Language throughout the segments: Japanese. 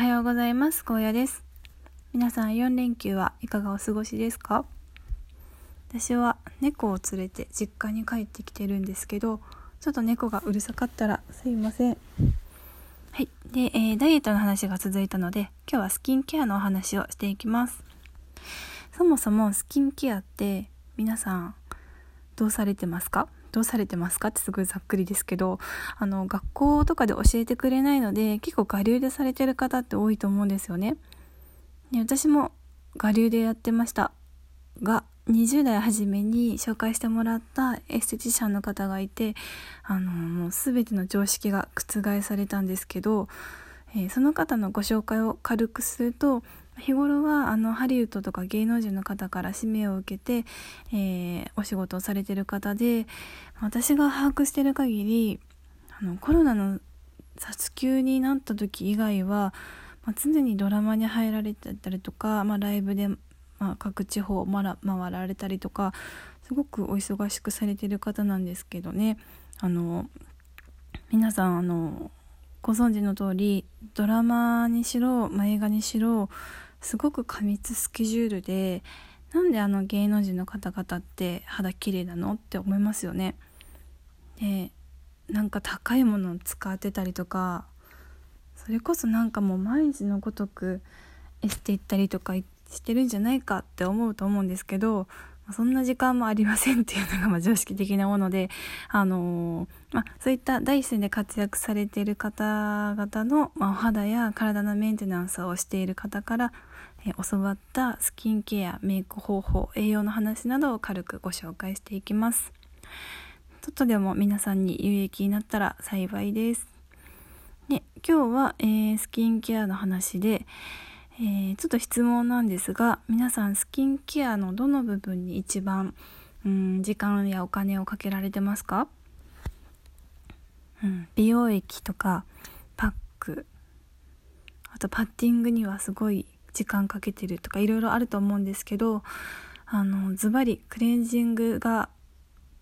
おはようございます。高野です。皆さん4連休はいかがお過ごしですか？私は猫を連れて実家に帰ってきてるんですけどちょっと猫がうるさかったらすいません。はい。で、えー、ダイエットの話が続いたので今日はスキンケアのお話をしていきます。そもそもスキンケアって皆さんどうされてますか？どうされてますか？ってすごいざっくりですけどあの学校とかで教えてくれないので結構我流でされてる方って多いと思うんですよね。で私も我流でやってましたが20代初めに紹介してもらったエステティシャンの方がいてあのもう全ての常識が覆されたんですけど、えー、その方のご紹介を軽くすると日頃はあのハリウッドとか芸能人の方から指名を受けて、えー、お仕事をされてる方で私が把握してる限りあのコロナの殺休になった時以外は、まあ、常にドラマに入られてたりとか、まあ、ライブで、まあ、各地方回られたりとかすごくお忙しくされてる方なんですけどね。あの皆さんあのご存知の通りドラマにしろ、まあ、映画にしろすごく過密スケジュールでなんであの芸能人の方々って肌綺麗なのって思いますよね。でなんか高いものを使ってたりとかそれこそなんかもう毎日のごとくエステ行ったりとかしてるんじゃないかって思うと思うんですけどそんな時間もありませんっていうのがま常識的なもので、あのー、まそういった第一線で活躍されている方々の、まお肌や体のメンテナンスをしている方からえ教わったスキンケアメイク方法栄養の話などを軽くご紹介していきます。ちょっとでも皆さんに有益になったら幸いです。で今日は、えー、スキンケアの話で、えー、ちょっと質問なんですが皆さんスキンケアのどの部分に一番うん時間やお金をかけられてますか、うん、美容液とかパックあとパッティングにはすごい時間かけてるとかいろいろあると思うんですけどあのズバリクレンジングが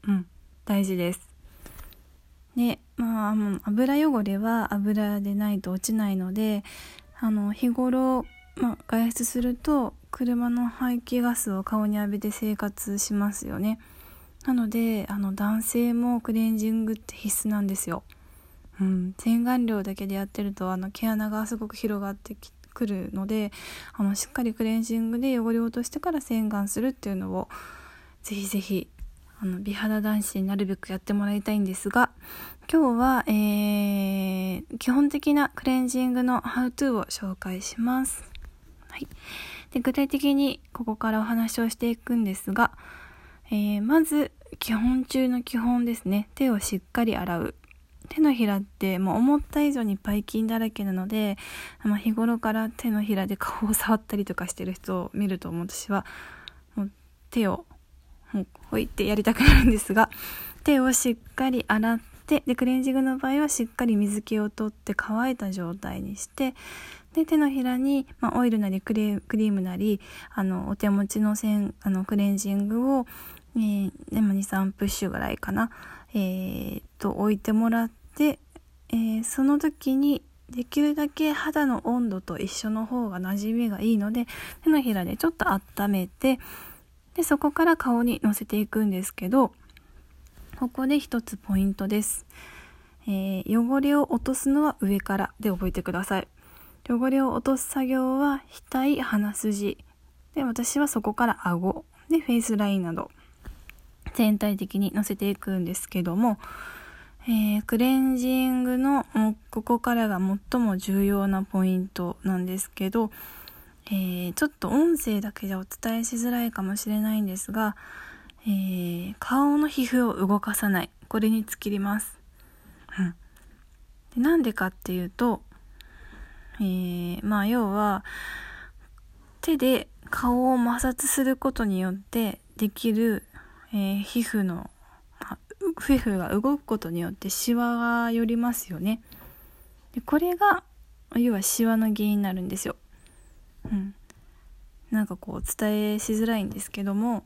うん大事です。でまあ油汚れは油でないと落ちないのであの日頃、まあ、外出すると車の排気ガスを顔に浴びて生活しますよね。なのであの男性もクレンジングって必須なんですよ。うん、洗顔料だけでやってるとあの毛穴がすごく広がってくるのであのしっかりクレンジングで汚れを落としてから洗顔するっていうのをぜひぜひあの美肌男子になるべくやってもらいたいんですが今日は、えー、基本的なクレンジングのハウトゥーを紹介します。い、で具体的にここからお話をしていくんですが、えー、まず基本中の基本ですね。手をしっかり洗う。手のひらってもう思った以上にばい菌だらけなので、まあ、日頃から手のひらで顔を触ったりとかしてる人を見ると私はもう手をほいってやりたくなるんですが手をしっかり洗ってでクレンジングの場合はしっかり水気を取って乾いた状態にしてで手のひらに、まあ、オイルなりクリームなりあのお手持ちのせんあのクレンジングを、えー、でも23プッシュぐらいかな、えー、と置いてもらって、えー、その時にできるだけ肌の温度と一緒の方が馴染みがいいので手のひらでちょっと温めてでそこから顔にのせていくんですけどここで一つポイントです、えー、汚れを落とすのは上からで覚えてください。汚れを落とす作業は額鼻筋。で私はそこから顎。でフェイスラインなど。全体的にのせていくんですけどもえー、クレンジングのここからが最も重要なポイントなんですけど、えー、ちょっと音声だけじゃお伝えしづらいかもしれないんですが、えー、顔の皮膚を動かさない。これに尽きります。うん、でなんでかっていうと、えー、まあ要は手で顔を摩擦することによってできる、えー、皮膚の皮膚が動くことによってシワが寄りますよね。でこれが要はシワの原因になるんですよ、うん、なんかこう伝えしづらいんですけども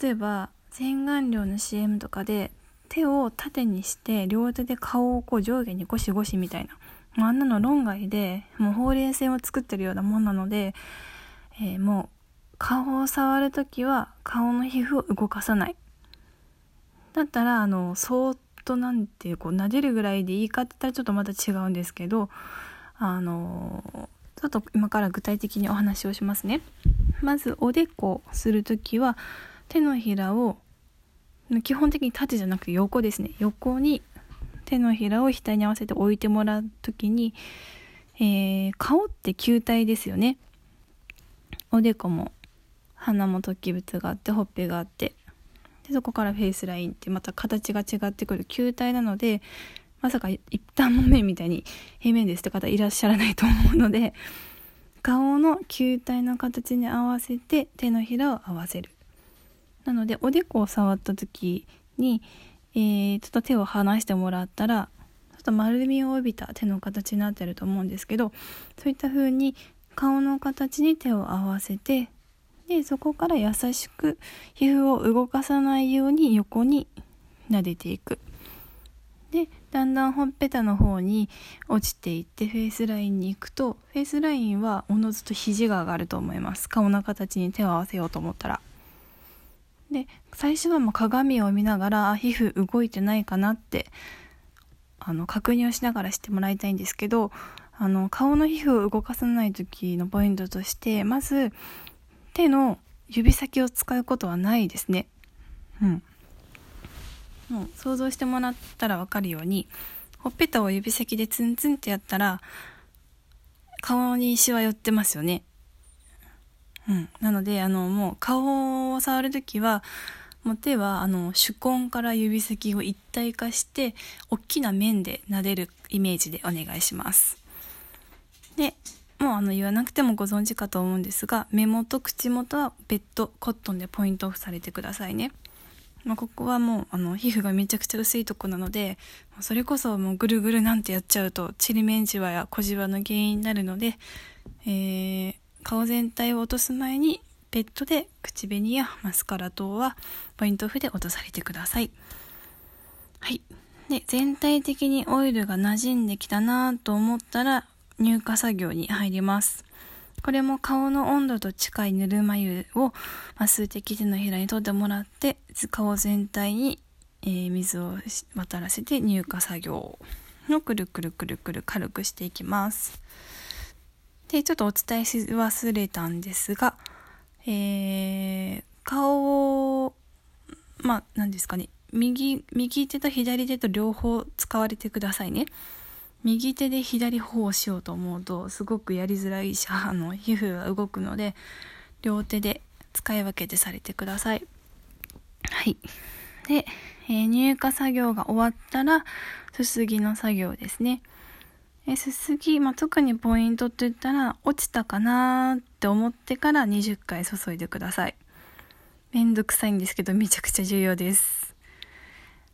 例えば洗顔料の CM とかで手を縦にして両手で顔をこう上下にゴシゴシみたいなあんなの論外でもうほうれい線を作ってるようなもんなので、えー、もう顔を触る時は顔の皮膚を動かさない。だったらあのそーっとなんていうこう撫でるぐらいでいいかって言ったらちょっとまた違うんですけどあのちょっと今から具体的にお話をしますね。まずおでこする時は手のひらを基本的に縦じゃなくて横ですね。横に手のひらを額に合わせて置いてもらう時に、えー、顔って球体ですよね。おでこも鼻も突起物があってほっぺがあってでそこからフェイスラインってまた形が違ってくる球体なのでまさか一旦も面みたいに平面ですって方いらっしゃらないと思うので顔の球体の形に合わせて手のひらを合わせる。なのでおでこを触った時に、えー、ちょっと手を離してもらったらちょっと丸みを帯びた手の形になってると思うんですけどそういった風に顔の形に手を合わせてでそこから優しく皮膚を動かさないように横に撫でていく。でだんだんほっぺたの方に落ちていってフェイスラインに行くとフェイスラインはおのずと肘が上がると思います。顔の形に手を合わせようと思ったら。で最初はもう鏡を見ながら皮膚動いてないかなってあの確認をしながらしてもらいたいんですけどあの顔の皮膚を動かさない時のポイントとしてまず手の指先を使うことはないですね。うん。もう想像してもらったら分かるようにほっぺたを指先でツンツンってやったら顔にシワ寄ってますよね。うん、なのであのもう顔を触る時はもう手はあの手根から指先を一体化して大きな面で撫でるイメージでお願いします。でもうあの言わなくてもご存知かと思うんですが目元口元は別途コットンでポイントオフされてくださいね。まあ、ここはもうあの皮膚がめちゃくちゃ薄いとこなのでそれこそもうぐるぐるなんてやっちゃうとちりめんじわや小じわの原因になるので、えー、顔全体を落とす前にベッドで口紅やマスカラ等はポイントオフで落とされてください。はい。で、全体的にオイルが馴染んできたなと思ったら乳化作業に入ります。これも顔の温度と近いぬるま湯を、ま数滴手のひらに取ってもらって、顔全体に、えー、水を渡らせて乳化作業のくるくるくるくる軽くしていきます。で、ちょっとお伝えし忘れたんですが、えー、顔を、まあ、何ですかね、右、右手と左手と両方使われてくださいね。右手で左方をしようと思うと、すごくやりづらいし、あの、皮膚が動くので、両手で使い分けてされてください。はい。で、えー、入荷作業が終わったら、すすぎの作業ですね。えすすぎ、まあ、特にポイントって言ったら、落ちたかなって思ってから20回注いでください。めんどくさいんですけど、めちゃくちゃ重要です。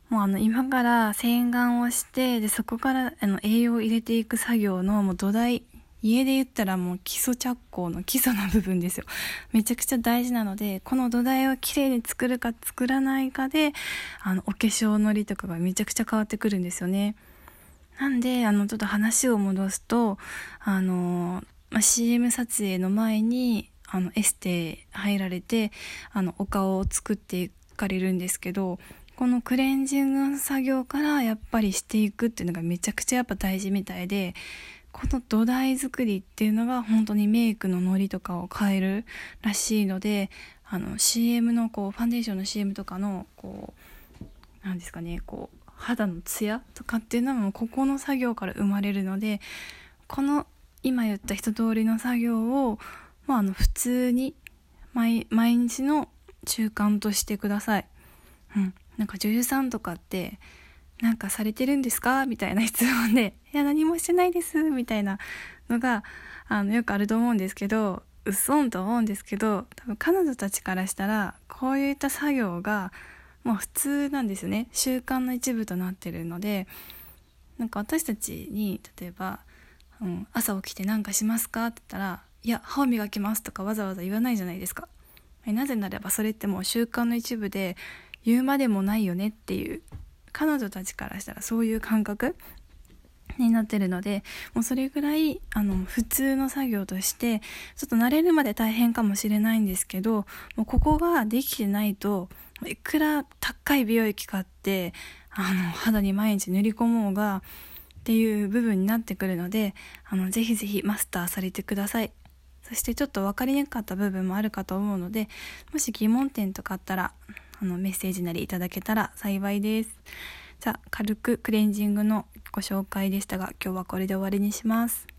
もうあの、今から洗顔をして、で、そこからあの栄養を入れていく作業のもう土台、家で言ったらもう基礎着工の基礎の部分ですよ。めちゃくちゃ大事なので、この土台をきれいに作るか作らないかで、あの、お化粧のりとかがめちゃくちゃ変わってくるんですよね。なんで、あの、ちょっと話を戻すと、あの、まあ、CM 撮影の前に、あの、エステ入られて、あの、お顔を作っていかれるんですけど、このクレンジングの作業からやっぱりしていくっていうのがめちゃくちゃやっぱ大事みたいで、この土台作りっていうのが本当にメイクのノリとかを変えるらしいので、あの CM のこうファンデーションの CM とかのこう、なんですかね、こう肌のツヤとかっていうのもここの作業から生まれるのでこの今言った一通りの作業を、まあ、あの普通に毎日の習慣としてください。うん、なんか女優さんとかってなんかされてるんですか？みたいな質問で、いや何もしてないですみたいなのがあのよくあると思うんですけど、うっそんと思うんですけど、多分彼女たちからしたらこういった作業がまあ普通なんですよね習慣の一部となってるのでなんか私たちに例えば、うん、朝起きて何かしますかって言ったら「いや歯を磨きます」とかわざわざ言わないじゃないですか。なぜならばそれってもう習慣の一部で言うまでもないよねっていう彼女たちからしたらそういう感覚になってるのでもうそれぐらいあの普通の作業としてちょっと慣れるまで大変かもしれないんですけどもうここができてないといくら高い美容液買ってあの肌に毎日塗り込もうがっていう部分になってくるのであのぜひぜひマスターされてください。そしてちょっと分かりにくかった部分もあるかと思うのでもし疑問点とかあったらあのメッセージなりいただけたら幸いです。じゃあ軽くクレンジングのご紹介でしたが今日はこれで終わりにします。